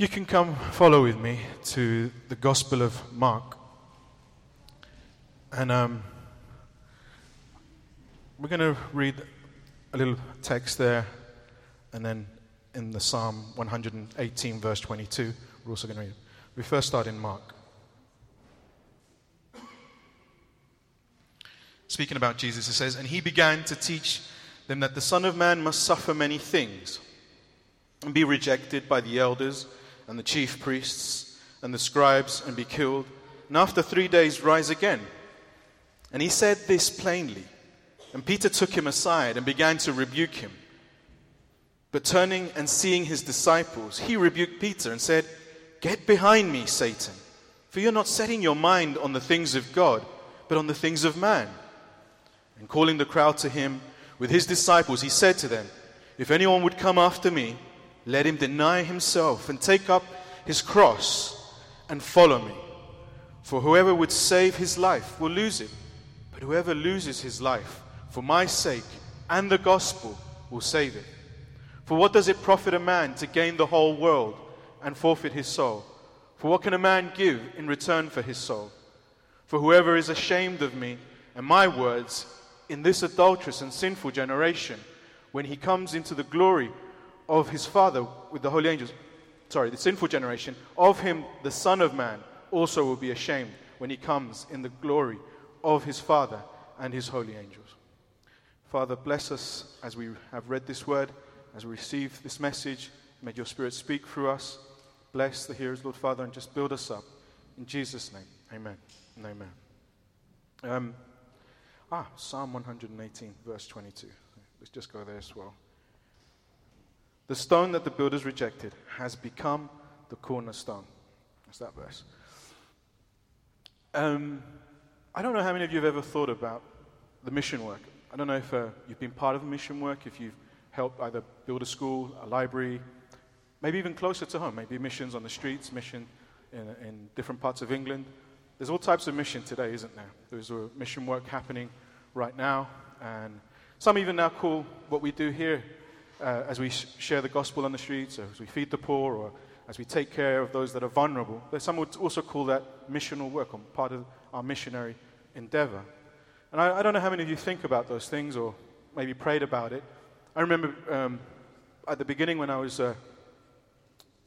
You can come follow with me to the Gospel of Mark. And um, we're going to read a little text there, and then in the Psalm 118, verse 22, we're also going to read. We first start in Mark. Speaking about Jesus, it says, And he began to teach them that the Son of Man must suffer many things and be rejected by the elders and the chief priests and the scribes and be killed, and after three days rise again. And he said this plainly. And Peter took him aside and began to rebuke him. But turning and seeing his disciples, he rebuked Peter and said, Get behind me, Satan, for you're not setting your mind on the things of God, but on the things of man. And calling the crowd to him with his disciples, he said to them, If anyone would come after me, let him deny himself and take up his cross and follow me. For whoever would save his life will lose it, but whoever loses his life for my sake and the gospel will save it. For what does it profit a man to gain the whole world and forfeit his soul? For what can a man give in return for his soul? For whoever is ashamed of me and my words in this adulterous and sinful generation, when he comes into the glory of his Father with the holy angels, sorry, the sinful generation, of him the Son of Man also will be ashamed when he comes in the glory of his Father and his holy angels. Father, bless us as we have read this word, as we receive this message. May your Spirit speak through us. Bless the hearers, Lord Father, and just build us up. In Jesus' name, amen and amen. Um, ah, Psalm 118, verse 22. Let's just go there as well. The stone that the builders rejected has become the cornerstone. That's that verse. Um, I don't know how many of you have ever thought about the mission work I don't know if uh, you've been part of mission work, if you've helped either build a school, a library, maybe even closer to home, maybe missions on the streets, mission in, in different parts of England. There's all types of mission today, isn't there? There's mission work happening right now, and some even now call what we do here uh, as we sh- share the gospel on the streets, or as we feed the poor, or as we take care of those that are vulnerable. Some would also call that missional work, or part of our missionary endeavor. And I, I, don't know how many of you think about those things or maybe prayed about it. I remember um, at the beginning when I was uh,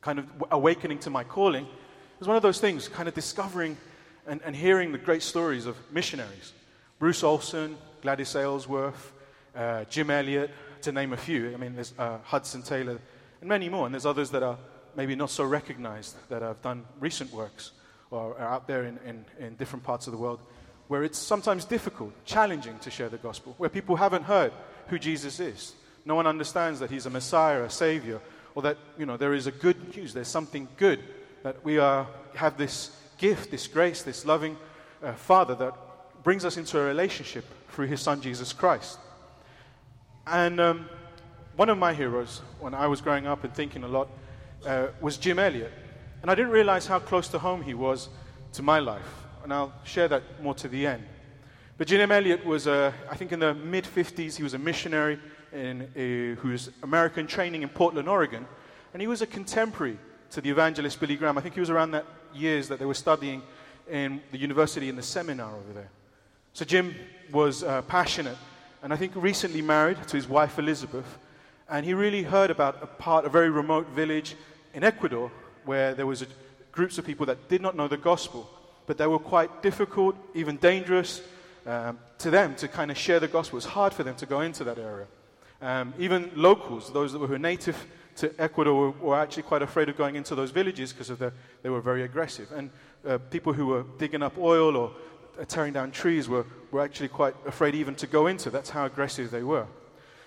kind of awakening to my calling, it was one of those things, kind of discovering and, and hearing the great stories of missionaries. Bruce Olson, Gladys Aylesworth, uh, Jim Elliot, to name a few. I mean, there's uh, Hudson Taylor, and many more. And there's others that are maybe not so recognized that have done recent works or are out there in, in, in different parts of the world where it's sometimes difficult, challenging to share the gospel, where people haven't heard who Jesus is. No one understands that he's a Messiah, a Savior, or that you know, there is a good news, there's something good, that we are, have this gift, this grace, this loving uh, Father that brings us into a relationship through his Son, Jesus Christ. And um, one of my heroes, when I was growing up and thinking a lot, uh, was Jim Elliot. And I didn't realize how close to home he was to my life and I'll share that more to the end. But Jim Elliot was, uh, I think, in the mid 50s, he was a missionary in, uh, who was American training in Portland, Oregon, and he was a contemporary to the evangelist Billy Graham. I think he was around that years that they were studying in the university in the seminar over there. So Jim was uh, passionate, and I think recently married to his wife Elisabeth, and he really heard about a part, a very remote village in Ecuador, where there was a, groups of people that did not know the gospel but they were quite difficult, even dangerous um, to them to kind of share the gospel. It's hard for them to go into that area. Um, even locals, those that were native to Ecuador, were, were actually quite afraid of going into those villages because of the, they were very aggressive. And uh, people who were digging up oil or tearing down trees were, were actually quite afraid even to go into. That's how aggressive they were.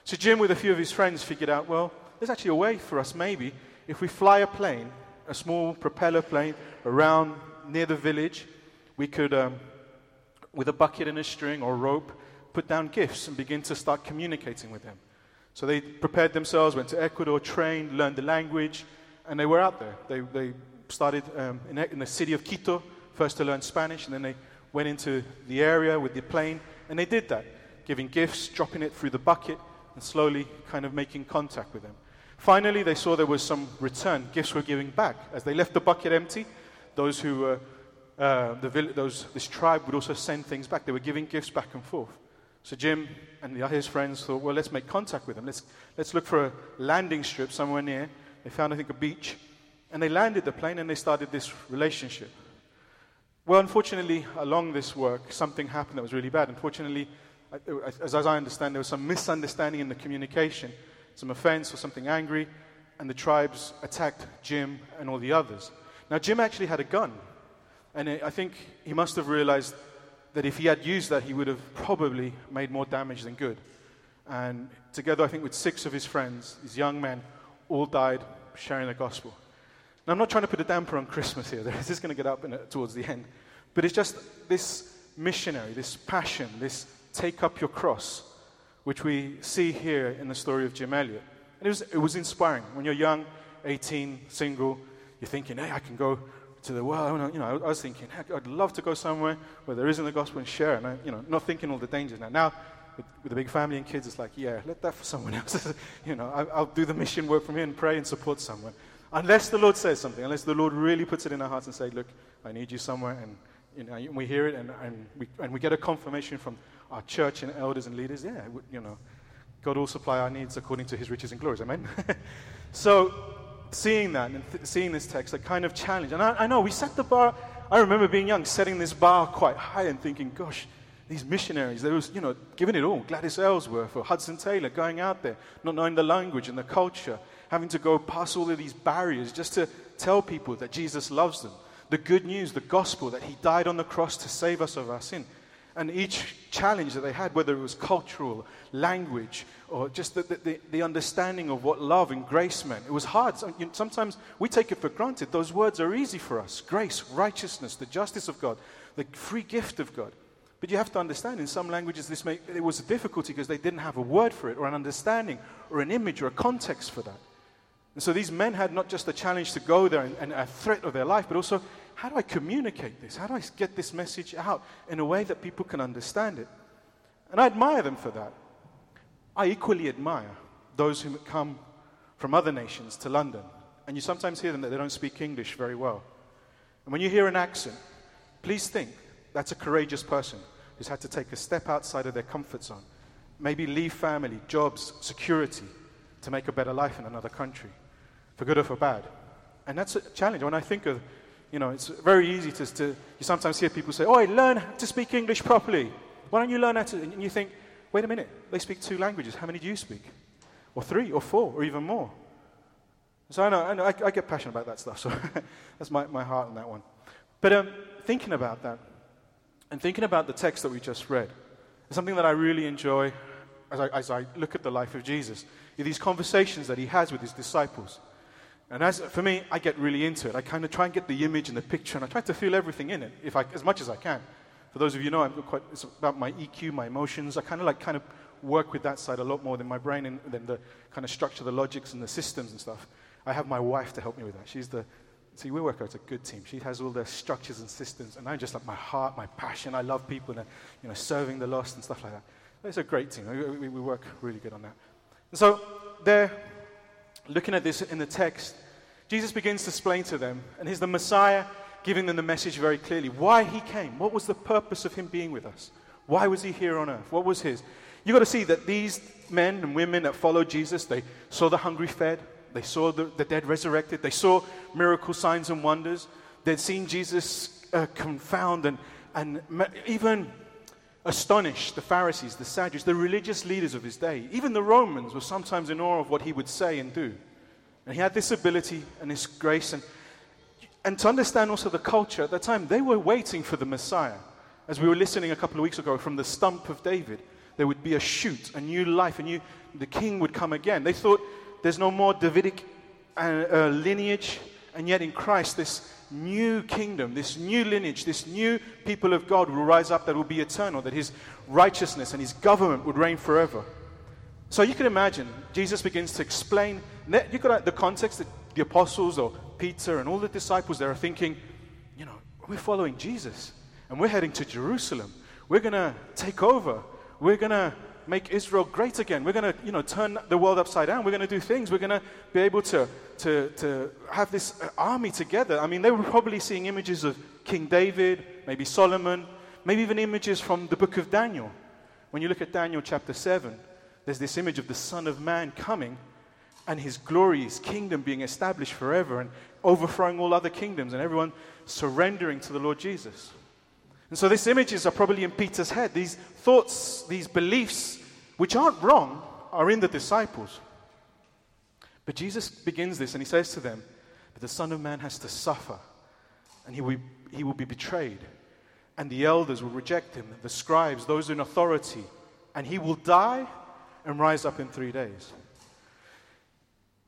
So Jim, with a few of his friends, figured out, well, there's actually a way for us maybe if we fly a plane, a small propeller plane, around near the village, we could, um, with a bucket and a string or rope, put down gifts and begin to start communicating with them. So they prepared themselves, went to Ecuador, trained, learned the language, and they were out there. They, they started um, in, in the city of Quito, first to learn Spanish, and then they went into the area with the plane, and they did that, giving gifts, dropping it through the bucket, and slowly kind of making contact with them. Finally, they saw there was some return. Gifts were giving back. As they left the bucket empty, those who were, uh, the, those, this tribe would also send things back. They were giving gifts back and forth. So Jim and the, his friends thought, well, let's make contact with them. Let's, let's look for a landing strip somewhere near. They found, I think, a beach. And they landed the plane and they started this relationship. Well, unfortunately, along this work, something happened that was really bad. Unfortunately, as, as I understand, there was some misunderstanding in the communication, some offense or something angry, and the tribes attacked Jim and all the others. Now, Jim actually had a gun, and I think he must have realized that if he had used that, he would have probably made more damage than good. And together, I think, with six of his friends, these young men, all died sharing the gospel. Now, I'm not trying to put a damper on Christmas here. This is going to get up a, towards the end. But it's just this missionary, this passion, this take up your cross, which we see here in the story of Jim Elliot. And it was, it was inspiring. When you're young, 18, single, you're thinking, hey, I can go to the world. You know, I was thinking, heck, I'd love to go somewhere where there isn't the gospel and share. And I, you know, not thinking all the dangers now. Now, with, with a big family and kids, it's like, yeah, let that for someone else. you know, I, I'll do the mission work from here and pray and support someone. Unless the Lord says something, unless the Lord really puts it in our hearts and say, look, I need you somewhere, and you know, we hear it and, and, we, and we get a confirmation from our church and elders and leaders, yeah, you know, God will supply our needs according to his riches and glories. Amen? so, seeing that and th- seeing this text, I kind of challenge. And I, I know we set the bar, I remember being young, setting this bar quite high and thinking, gosh, these missionaries, they was, you know, giving it all. Gladys Ellsworth or Hudson Taylor going out there, not knowing the language and the culture, having to go past all of these barriers just to tell people that Jesus loves them. The good news, the gospel, that he died on the cross to save us of our sin. And each challenge that they had, whether it was cultural, language, or just the, the, the understanding of what love and grace meant, it was hard. Sometimes we take it for granted. Those words are easy for us grace, righteousness, the justice of God, the free gift of God. But you have to understand, in some languages, this may, it was a difficulty because they didn't have a word for it, or an understanding, or an image, or a context for that. And so these men had not just a challenge to go there and, and a threat of their life, but also how do I communicate this? How do I get this message out in a way that people can understand it? And I admire them for that. I equally admire those who come from other nations to London. And you sometimes hear them that they don't speak English very well. And when you hear an accent, please think that's a courageous person who's had to take a step outside of their comfort zone. Maybe leave family, jobs, security to make a better life in another country for good or for bad. And that's a challenge. When I think of, you know, it's very easy to, to you sometimes hear people say, oh, I learn to speak English properly. Why don't you learn how to, and you think, wait a minute, they speak two languages. How many do you speak? Or three, or four, or even more. So I know, I, know, I, I get passionate about that stuff, so that's my, my heart on that one. But um, thinking about that, and thinking about the text that we just read, is something that I really enjoy as I, as I look at the life of Jesus. These conversations that he has with his disciples. And as, for me, I get really into it. I kind of try and get the image and the picture, and I try to feel everything in it, if I, as much as I can. For those of you know, I'm quite, it's about my EQ, my emotions. I kind of like kind of work with that side a lot more than my brain and than the kind of structure, the logics, and the systems and stuff. I have my wife to help me with that. She's the see, we work out a good team. She has all the structures and systems, and I'm just like my heart, my passion. I love people and you know serving the lost and stuff like that. It's a great team. We, we, we work really good on that. And so they're looking at this in the text. Jesus begins to explain to them, and he's the Messiah giving them the message very clearly why he came. What was the purpose of him being with us? Why was he here on earth? What was his? You've got to see that these men and women that followed Jesus, they saw the hungry fed, they saw the, the dead resurrected, they saw miracle signs and wonders, they'd seen Jesus uh, confound and, and even astonish the Pharisees, the Sadducees, the religious leaders of his day. Even the Romans were sometimes in awe of what he would say and do. And he had this ability and this grace. And, and to understand also the culture at that time, they were waiting for the Messiah. As we were listening a couple of weeks ago from the stump of David, there would be a shoot, a new life, a new, the king would come again. They thought there's no more Davidic uh, uh, lineage, and yet in Christ, this new kingdom, this new lineage, this new people of God will rise up that will be eternal, that his righteousness and his government would reign forever. So you can imagine, Jesus begins to explain, you got uh, the context that the apostles or Peter and all the disciples there are thinking, you know, we're following Jesus and we're heading to Jerusalem. We're going to take over. We're going to make Israel great again. We're going to, you know, turn the world upside down. We're going to do things. We're going to be able to, to, to have this uh, army together. I mean, they were probably seeing images of King David, maybe Solomon, maybe even images from the book of Daniel. When you look at Daniel chapter 7, there's this image of the Son of Man coming and his glory, his kingdom being established forever and overthrowing all other kingdoms and everyone surrendering to the Lord Jesus. And so these images are probably in Peter's head. These thoughts, these beliefs, which aren't wrong, are in the disciples. But Jesus begins this and he says to them, But the Son of Man has to suffer, and he will, he will be betrayed, and the elders will reject him, the scribes, those in authority, and he will die and rise up in three days.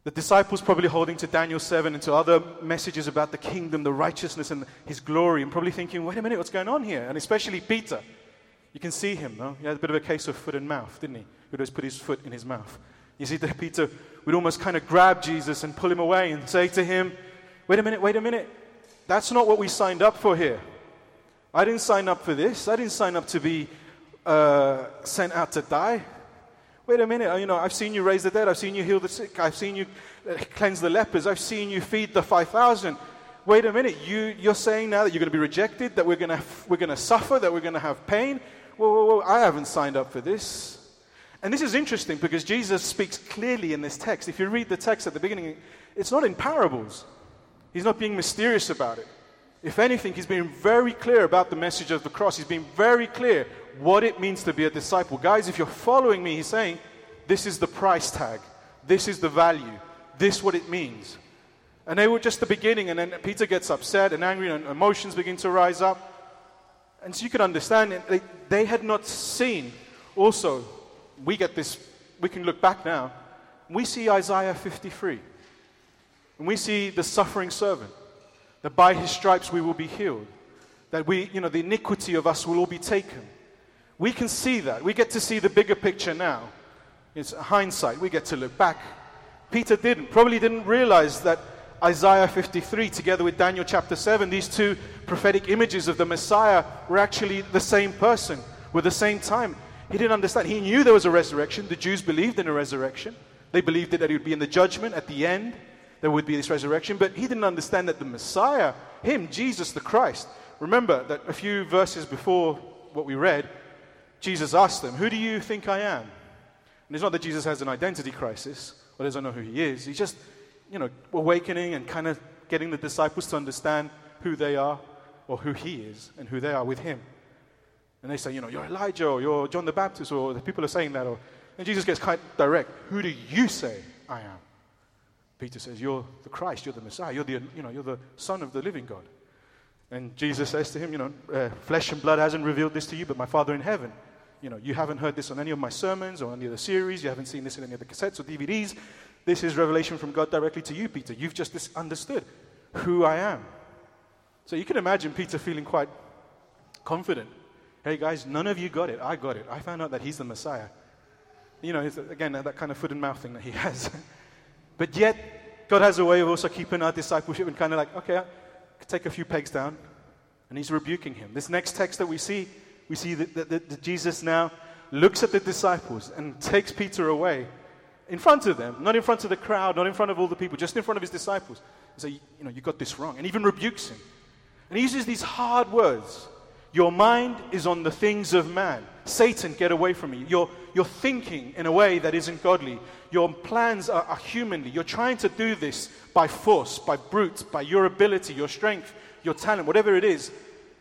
The disciples probably holding to Daniel 7 and to other messages about the kingdom, the righteousness, and his glory, and probably thinking, wait a minute, what's going on here? And especially Peter. You can see him, no? He had a bit of a case of foot and mouth, didn't he? He would always put his foot in his mouth. You see that Peter would almost kind of grab Jesus and pull him away and say to him, wait a minute, wait a minute. That's not what we signed up for here. I didn't sign up for this. I didn't sign up to be uh, sent out to die. Wait a minute, you know, I've seen you raise the dead, I've seen you heal the sick, I've seen you uh, cleanse the lepers, I've seen you feed the 5,000. Wait a minute, you, you're saying now that you're going to be rejected, that we're going to, we're going to suffer, that we're going to have pain? Whoa, whoa, whoa, I haven't signed up for this. And this is interesting because Jesus speaks clearly in this text. If you read the text at the beginning, it's not in parables. He's not being mysterious about it. If anything, he's being very clear about the message of the cross. He's being very clear what it means to be a disciple. Guys, if you're following me, he's saying, this is the price tag, this is the value, this what it means. And they were just the beginning, and then Peter gets upset and angry, and emotions begin to rise up. And so you can understand. They, they had not seen. Also, we get this, we can look back now. We see Isaiah 53. And we see the suffering servant, that by his stripes we will be healed, that we, you know, the iniquity of us will all be taken. We can see that. We get to see the bigger picture now. It's hindsight. We get to look back. Peter didn't, probably didn't realize that Isaiah 53, together with Daniel chapter 7, these two prophetic images of the Messiah were actually the same person, with the same time. He didn't understand. He knew there was a resurrection. The Jews believed in a resurrection. They believed that he would be in the judgment at the end. There would be this resurrection. But he didn't understand that the Messiah, him, Jesus the Christ, remember that a few verses before what we read, Jesus asked them, Who do you think I am? And it's not that Jesus has an identity crisis or doesn't know who he is. He's just, you know, awakening and kind of getting the disciples to understand who they are or who he is and who they are with him. And they say, you know, you're Elijah or you're John the Baptist or the people are saying that. Or, and Jesus gets quite direct. Who do you say I am? Peter says, you're the Christ, you're the Messiah, you're the, you know, you're the Son of the living God. And Jesus says to him, you know, uh, flesh and blood hasn't revealed this to you, but my Father in heaven you know, you haven't heard this on any of my sermons or any of the series, you haven't seen this in any of the cassettes or DVDs. This is revelation from God directly to you, Peter. You've just understood who I am. So you can imagine Peter feeling quite confident. Hey guys, none of you got it. I got it. I found out that he's the Messiah. You know, again, that kind of foot and mouth thing that he has. but yet, God has a way of also keeping our discipleship and kind of like, okay, take a few pegs down. And he's rebuking him. This next text that we see we see that, that, that Jesus now looks at the disciples and takes Peter away in front of them, not in front of the crowd, not in front of all the people, just in front of his disciples. And say, you know, you got this wrong. And even rebukes him. And he uses these hard words. Your mind is on the things of man. Satan, get away from me. You're, you're thinking in a way that isn't godly. Your plans are, are humanly. You're trying to do this by force, by brute, by your ability, your strength, your talent, whatever it is.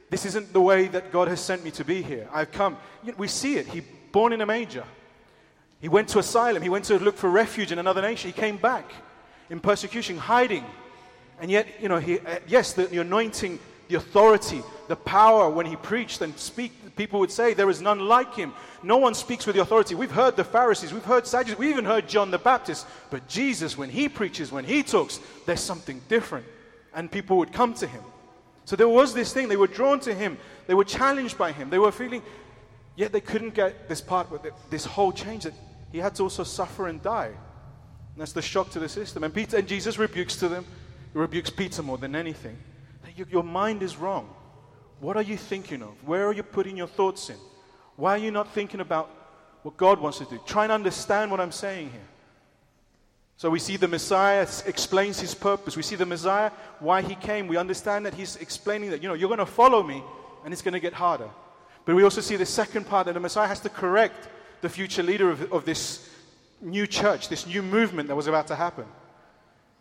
This isn't the way that God has sent me to be here. I've come. We see it. He born in a manger. He went to asylum. He went to look for refuge in another nation. He came back in persecution, hiding. And yet, you know, he, uh, yes, the, the anointing, the authority, the power when he preached and speak, people would say there is none like him. No one speaks with the authority. We've heard the Pharisees, we've heard Sadducees, we even heard John the Baptist. But Jesus, when he preaches, when he talks, there's something different. And people would come to him. So there was this thing. They were drawn to him. They were challenged by him. They were feeling, yet they couldn't get this part, with this whole change that he had to also suffer and die. And that's the shock to the system. And Peter and Jesus rebukes to them. He rebukes Peter more than anything. Your mind is wrong. What are you thinking of? Where are you putting your thoughts in? Why are you not thinking about what God wants to do. Try and understand what I'm saying here. So we see the Messiah explains his purpose. We see the Messiah, why he came. We understand that he's explaining that, you know, you're going to follow me and it's going to get harder. But we also see the second part that the Messiah has to correct the future leader of, of this new church, this new movement that was about to happen.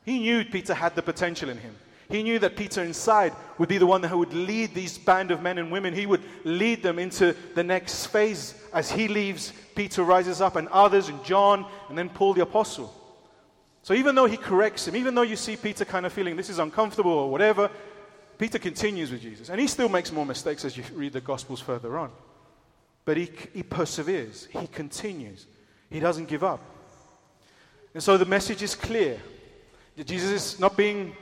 He knew Peter had the potential in him. He knew that Peter inside would be the one who would lead these band of men and women. He would lead them into the next phase. As he leaves, Peter rises up, and others, and John, and then Paul the apostle. So even though he corrects him, even though you see Peter kind of feeling this is uncomfortable or whatever, Peter continues with Jesus. And he still makes more mistakes as you read the Gospels further on. But he, he perseveres, he continues, he doesn't give up. And so the message is clear. Jesus is not being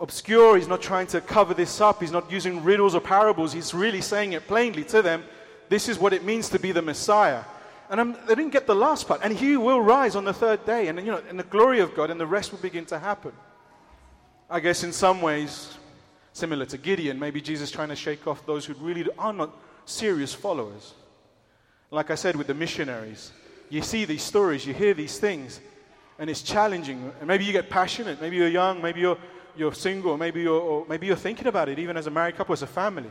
obscure, he's not trying to cover this up, he's not using riddles or parables, he's really saying it plainly to them. This is what it means to be the Messiah. And I'm, they didn't get the last part. And he will rise on the third day, and you know, and the glory of God, and the rest will begin to happen. I guess in some ways, similar to Gideon, maybe Jesus trying to shake off those who really are not serious followers. Like I said with the missionaries, you see these stories, you hear these things, and it's challenging. And maybe you get passionate, maybe you're young, maybe you're you're single, maybe you're, maybe you're thinking about it, even as a married couple, as a family.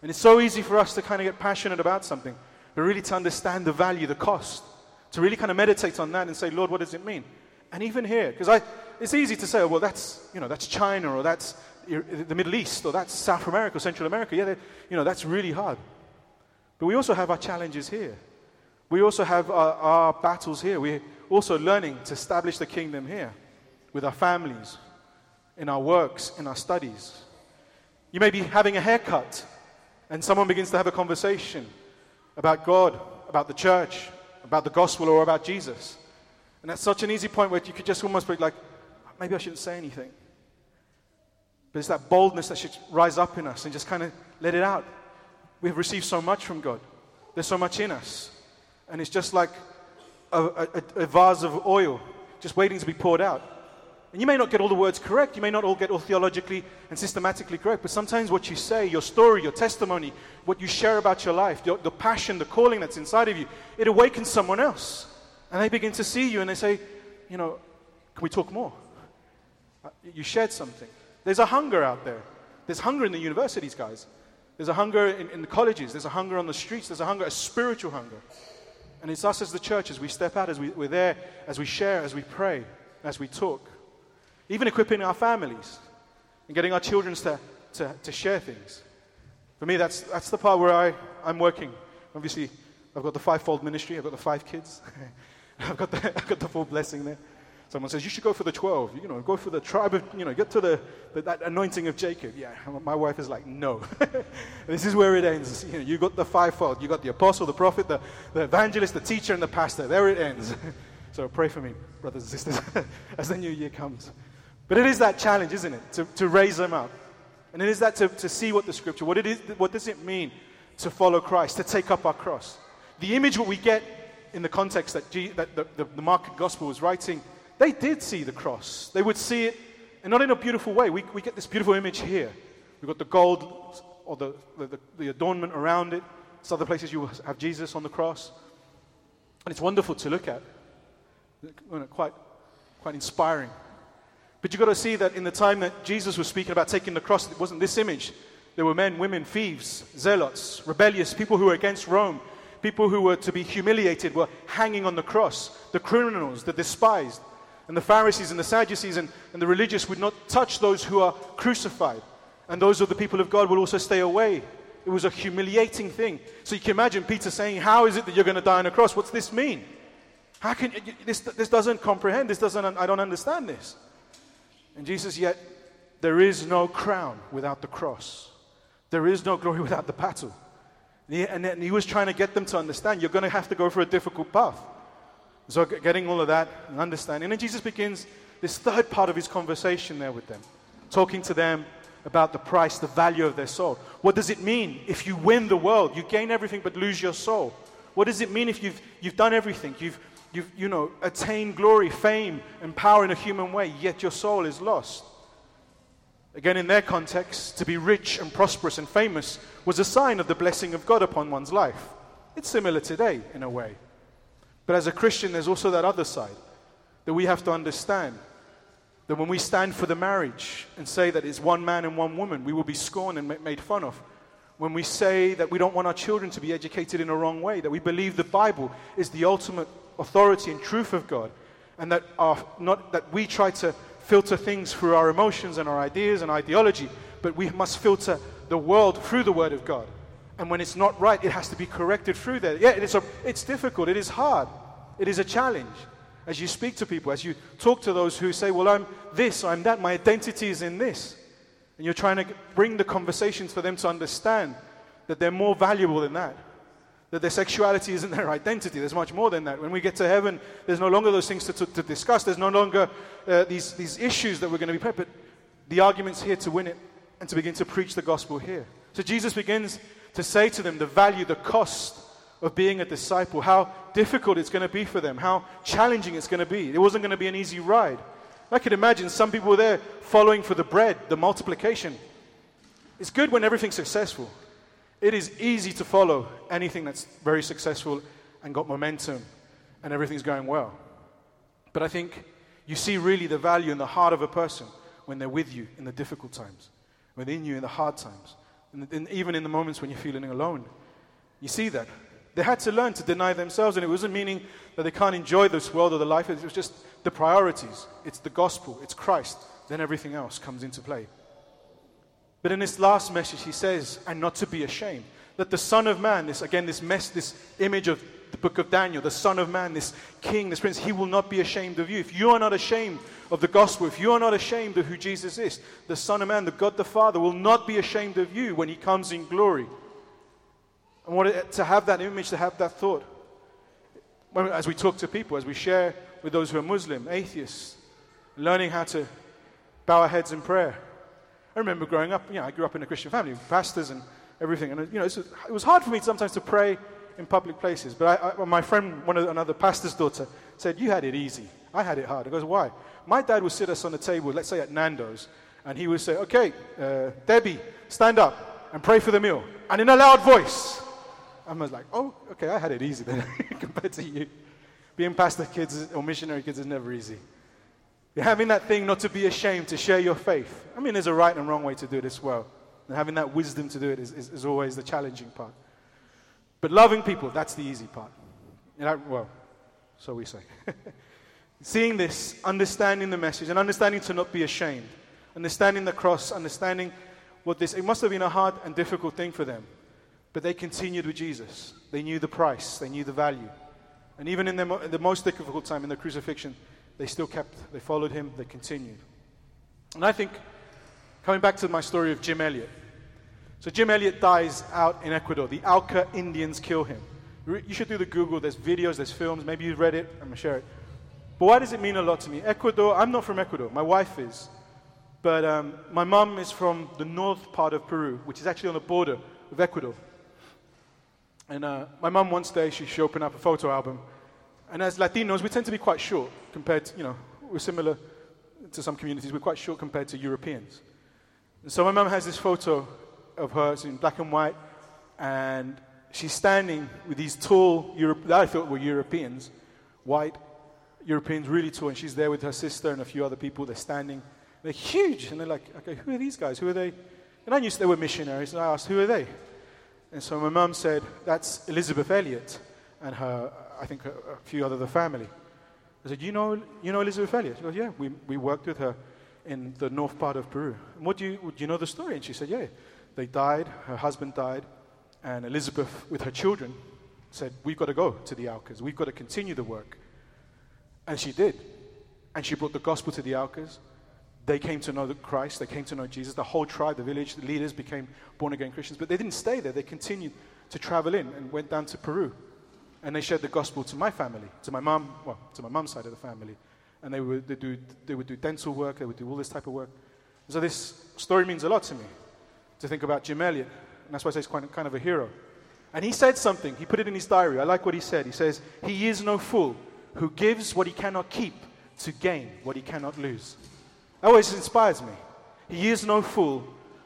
And it's so easy for us to kind of get passionate about something, but really to understand the value, the cost, to really kind of meditate on that and say, Lord, what does it mean? And even here, because it's easy to say, oh, well, that's, you know, that's China or that's the Middle East or that's South America or Central America. Yeah, you know, that's really hard. But we also have our challenges here. We also have our, our battles here. We're also learning to establish the kingdom here with our families, in our works, in our studies. You may be having a haircut, and someone begins to have a conversation about God, about the church, about the gospel, or about Jesus. And that's such an easy point where you could just almost be like, maybe I shouldn't say anything. But it's that boldness that should rise up in us and just kind of let it out. We have received so much from God, there's so much in us. And it's just like a, a, a vase of oil just waiting to be poured out. And you may not get all the words correct, you may not all get all theologically and systematically correct, but sometimes what you say, your story, your testimony, what you share about your life, your, the passion, the calling that's inside of you, it awakens someone else. And they begin to see you and they say, you know, can we talk more? Uh, you shared something. There's a hunger out there. There's hunger in the universities, guys. There's a hunger in, in the colleges. There's a hunger on the streets. There's a hunger, a spiritual hunger. And it's us as the church, as we step out, as we, we're there, as we share, as we pray, as we talk even equipping our families and getting our children to, to, to share things. For me, that's, that's the part where I, I'm working. Obviously, I've got the fivefold ministry, I've got the five kids, I've, got the, I've got the full blessing there. Someone says, You should go for the 12. You know, go for the tribe of, you know, get to the, the that anointing of Jacob. Yeah, my wife is like, No. this is where it ends. You know, you got the fivefold. You got the apostle, the prophet, the, the evangelist, the teacher, and the pastor. There it ends. so pray for me, brothers and sisters, as the new year comes. But it is that challenge, isn't it? To, to raise them up. And it is that to, to see what the scripture, what, it is, what does it mean to follow Christ, to take up our cross? The image what we get in the context that, G, that the, the, the Mark Gospel was writing, they did see the cross. They would see it, and not in a beautiful way. We, we get this beautiful image here. We've got the gold or the, the, the adornment around it. Some other places you have Jesus on the cross. And it's wonderful to look at. Quite, quite inspiring. But you've got to see that in the time that Jesus was speaking about taking the cross, it wasn't this image. There were men, women, thieves, zealots, rebellious, people who were against Rome, people who were to be humiliated were hanging on the cross. The criminals, the despised. And the Pharisees and the Sadducees and, and the religious would not touch those who are crucified. And those of the people of God will also stay away. It was a humiliating thing. So you can imagine Peter saying, How is it that you're going to die on a cross? What's this mean? How can this, this doesn't comprehend, this doesn't, I don't understand this. And Jesus, yet, there is no crown without the cross. There is no glory without the battle. And he was trying to get them to understand you're going to have to go for a difficult path. So, getting all of that and understanding. And then Jesus begins this third part of his conversation there with them, talking to them about the price, the value of their soul. What does it mean if you win the world? You gain everything but lose your soul. What does it mean if you've, you've done everything? You've, you've you know, attained glory, fame, and power in a human way, yet your soul is lost. Again, in their context, to be rich and prosperous and famous was a sign of the blessing of God upon one's life. It's similar today, in a way. But as a Christian, there's also that other side that we have to understand. That when we stand for the marriage and say that it's one man and one woman, we will be scorned and made fun of. When we say that we don't want our children to be educated in a wrong way, that we believe the Bible is the ultimate authority and truth of God, and that, our, not, that we try to filter things through our emotions and our ideas and ideology, but we must filter the world through the Word of God. And when it's not right, it has to be corrected through that. Yeah, it is a, it's difficult, it is hard, it is a challenge. As you speak to people, as you talk to those who say, Well, I'm this, I'm that, my identity is in this. And you're trying to bring the conversations for them to understand that they're more valuable than that. That their sexuality isn't their identity. There's much more than that. When we get to heaven, there's no longer those things to, to, to discuss. There's no longer uh, these, these issues that we're going to be playing. But the argument's here to win it and to begin to preach the gospel here. So Jesus begins to say to them the value, the cost of being a disciple, how difficult it's going to be for them, how challenging it's going to be. It wasn't going to be an easy ride. I could imagine some people there following for the bread, the multiplication. It's good when everything's successful. It is easy to follow anything that's very successful and got momentum and everything's going well. But I think you see really the value in the heart of a person when they're with you in the difficult times, within you in the hard times, and, and even in the moments when you're feeling alone. You see that. They had to learn to deny themselves, and it wasn't meaning that they can't enjoy this world or the life. It was just the priorities. It's the gospel, it's Christ. Then everything else comes into play. But in this last message, he says, and not to be ashamed, that the Son of Man, this again, this mess, this image of the book of Daniel, the Son of Man, this King, this Prince, he will not be ashamed of you. If you are not ashamed of the gospel, if you are not ashamed of who Jesus is, the Son of Man, the God the Father, will not be ashamed of you when he comes in glory. I want to have that image, to have that thought. As we talk to people, as we share with those who are Muslim, atheists, learning how to bow our heads in prayer. I remember growing up, you know, I grew up in a Christian family, pastors and everything. And, you know, it was hard for me sometimes to pray in public places. But I, I, my friend, one of, another pastor's daughter, said, You had it easy. I had it hard. I goes, Why? My dad would sit us on the table, let's say at Nando's, and he would say, Okay, uh, Debbie, stand up and pray for the meal. And in a loud voice. I was like, Oh, okay, I had it easy then compared to you. Being pastor kids or missionary kids is never easy. You're having that thing not to be ashamed to share your faith. I mean, there's a right and wrong way to do it as well. And having that wisdom to do it is, is, is always the challenging part. But loving people, that's the easy part. Know, well, so we say. Seeing this, understanding the message, and understanding to not be ashamed, understanding the cross, understanding what this, it must have been a hard and difficult thing for them. But they continued with Jesus. They knew the price, they knew the value. And even in the, the most difficult time, in the crucifixion, they still kept, they followed him, they continued. And I think, coming back to my story of Jim Elliot. So Jim Elliot dies out in Ecuador. The Auca Indians kill him. You should do the Google. There's videos, there's films. Maybe you've read it. I'm going to share it. But why does it mean a lot to me? Ecuador, I'm not from Ecuador. My wife is. But um, my mum is from the north part of Peru, which is actually on the border of Ecuador. And uh, my mum, once day, she, she opened up a photo album and as Latinos, we tend to be quite short compared to, you know, we're similar to some communities, we're quite short compared to Europeans. And so my mum has this photo of her, it's in black and white, and she's standing with these tall, Europe, that I thought were Europeans, white Europeans, really tall, and she's there with her sister and a few other people. They're standing, they're huge, and they're like, okay, who are these guys? Who are they? And I knew they were missionaries, and I asked, who are they? And so my mum said, that's Elisabeth Elliot and her I think, a, a few other of the family. I said, you know, you know Elisabeth Elliot? She goes, yeah, we, we worked with her in the north part of Peru. And what do you, do you know the story? And she said, yeah, they died, her husband died, and Elisabeth, with her children, said, we've got to go to the Aucas. We've got to continue the work. And she did. And she brought the gospel to the Aucas. They came to know Christ. They came to know Jesus. The whole tribe, the village, the leaders became born again Christians. But they didn't stay there. They continued to travel in and went down to Peru and they shared the gospel to my family, to my mom, well, to my mom's side of the family. And they would, they, do, they would do dental work, they would do all this type of work. so this story means a lot to me, to think about Jim Elliot. And that's why I say he's quite, kind of a hero. And he said something, he put it in his diary. I like what he said. He says, He is no fool who gives what he cannot keep to gain what he cannot lose. That always inspires me. He is no fool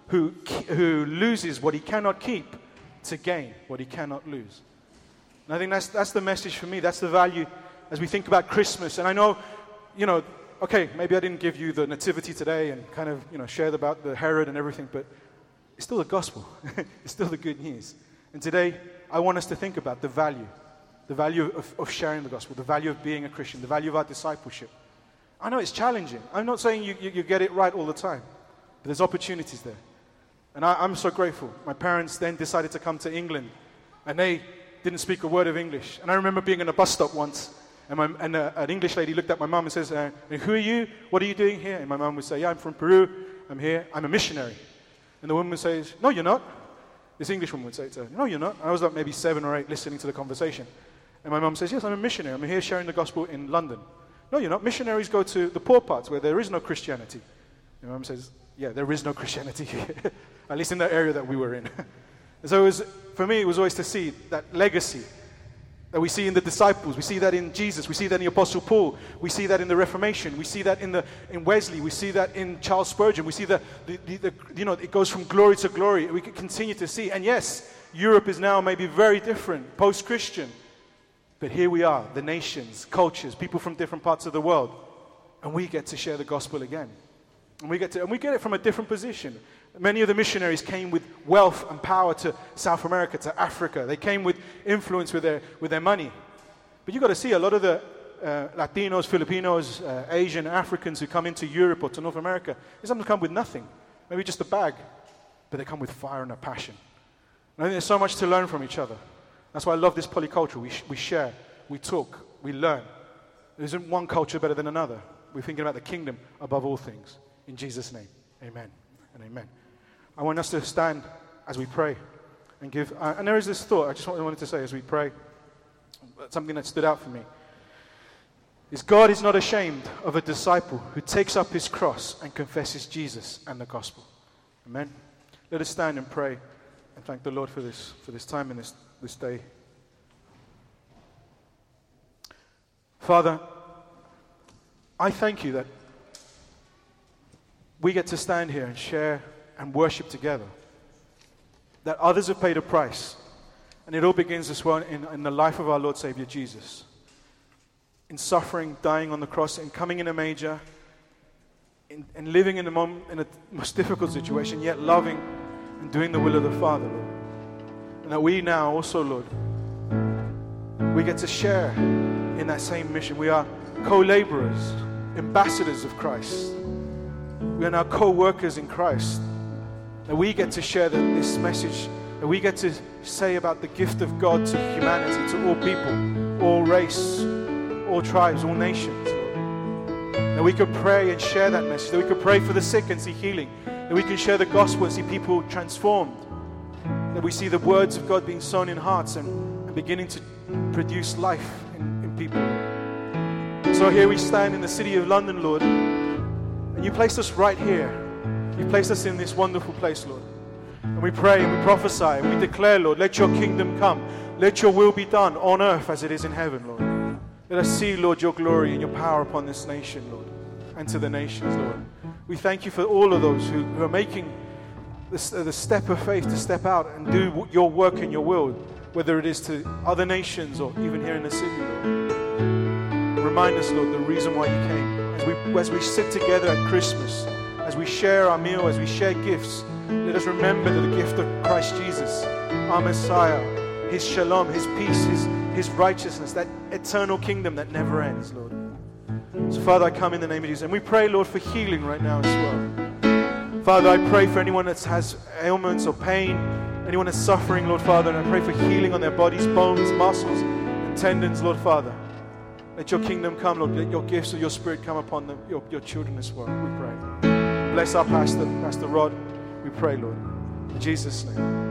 who, who loses what he cannot keep to gain what he cannot lose. And I think that's, that's the message for me. That's the value as we think about Christmas. And I know, you know, okay, maybe I didn't give you the nativity today and kind of, you know, shared about the Herod and everything, but it's still the gospel. it's still the good news. And today, I want us to think about the value, the value of, of sharing the gospel, the value of being a Christian, the value of our discipleship. I know it's challenging. I'm not saying you, you, you get it right all the time, but there's opportunities there. And I, I'm so grateful. My parents then decided to come to England, and they didn't speak a word of English. And I remember being in a bus stop once, and, my, and uh, an English lady looked at my mum and says, uh, Who are you? What are you doing here? And my mum would say, Yeah, I'm from Peru. I'm here. I'm a missionary. And the woman says, No, you're not. This English woman would say to her, No, you're not. I was like maybe seven or eight listening to the conversation. And my mum says, Yes, I'm a missionary. I'm here sharing the gospel in London. No, you're not. Missionaries go to the poor parts where there is no Christianity. And my mum says, Yeah, there is no Christianity here, at least in the area that we were in. and so was, for me, it was always to see that legacy that we see in the disciples. We see that in Jesus. We see that in the Apostle Paul. We see that in the Reformation. We see that in, the, in Wesley. We see that in Charles Spurgeon. We see that, the, the, the, you know, it goes from glory to glory. We can continue to see. And yes, Europe is now maybe very different, post Christian. But here we are, the nations, cultures, people from different parts of the world. And we get to share the gospel again. And we get, to, and we get it from a different position. Many of the missionaries came with wealth and power to South America, to Africa. They came with influence with their, with their money. But you've got to see a lot of the uh, Latinos, Filipinos, uh, Asian, Africans who come into Europe or to North America, they sometimes come with nothing, maybe just a bag, but they come with fire and a passion. And I think there's so much to learn from each other. That's why I love this polyculture. We, sh- we share, we talk, we learn. There isn't one culture better than another. We're thinking about the kingdom above all things. In Jesus' name, amen and amen. I want us to stand as we pray and give. Uh, and there is this thought I just wanted to say as we pray, something that stood out for me. Is God is not ashamed of a disciple who takes up his cross and confesses Jesus and the gospel. Amen. Let us stand and pray and thank the Lord for this, for this time and this, this day. Father, I thank you that we get to stand here and share and worship together. That others have paid a price. And it all begins as well in, in the life of our Lord Savior Jesus. In suffering, dying on the cross, and coming in a major, in, and living in, a in a most difficult situation, yet loving and doing the will of the Father, And that we now also, Lord, we get to share in that same mission. We are co laborers, ambassadors of Christ. We are now co workers in Christ. That we get to share the, this message, that we get to say about the gift of God to humanity, to all people, all race, all tribes, all nations. That we could pray and share that message, that we could pray for the sick and see healing, that we can share the gospel and see people transformed, that we see the words of God being sown in hearts and, and beginning to produce life in, in people. So here we stand in the city of London, Lord. And you placed us right here. You placed us in this wonderful place, Lord. And we pray and we prophesy and we declare, Lord, let your kingdom come. Let your will be done on earth as it is in heaven, Lord. Let us see, Lord, your glory and your power upon this nation, Lord, and to the nations, Lord. We thank you for all of those who, who are making this, uh, the step of faith to step out and do your work in your will, whether it is to other nations or even here in the city, Lord. Remind us, Lord, the reason why you came as we, as we sit together at Christmas, as we share our meal, as we share gifts, let us remember that the gift of Christ Jesus, our Messiah, His shalom, His peace, His, His righteousness, that eternal kingdom that never ends, Lord. So, Father, I come in the name of Jesus. And we pray, Lord, for healing right now as well. Father, I pray for anyone that has ailments or pain, anyone that's suffering, Lord Father, and I pray for healing on their bodies, bones, muscles, and tendons, Lord Father. Let your kingdom come, Lord. Let your gifts of your spirit come upon them, your, your children as well. We pray. Bless our pastor, Pastor Rod. We pray, Lord. In Jesus' name.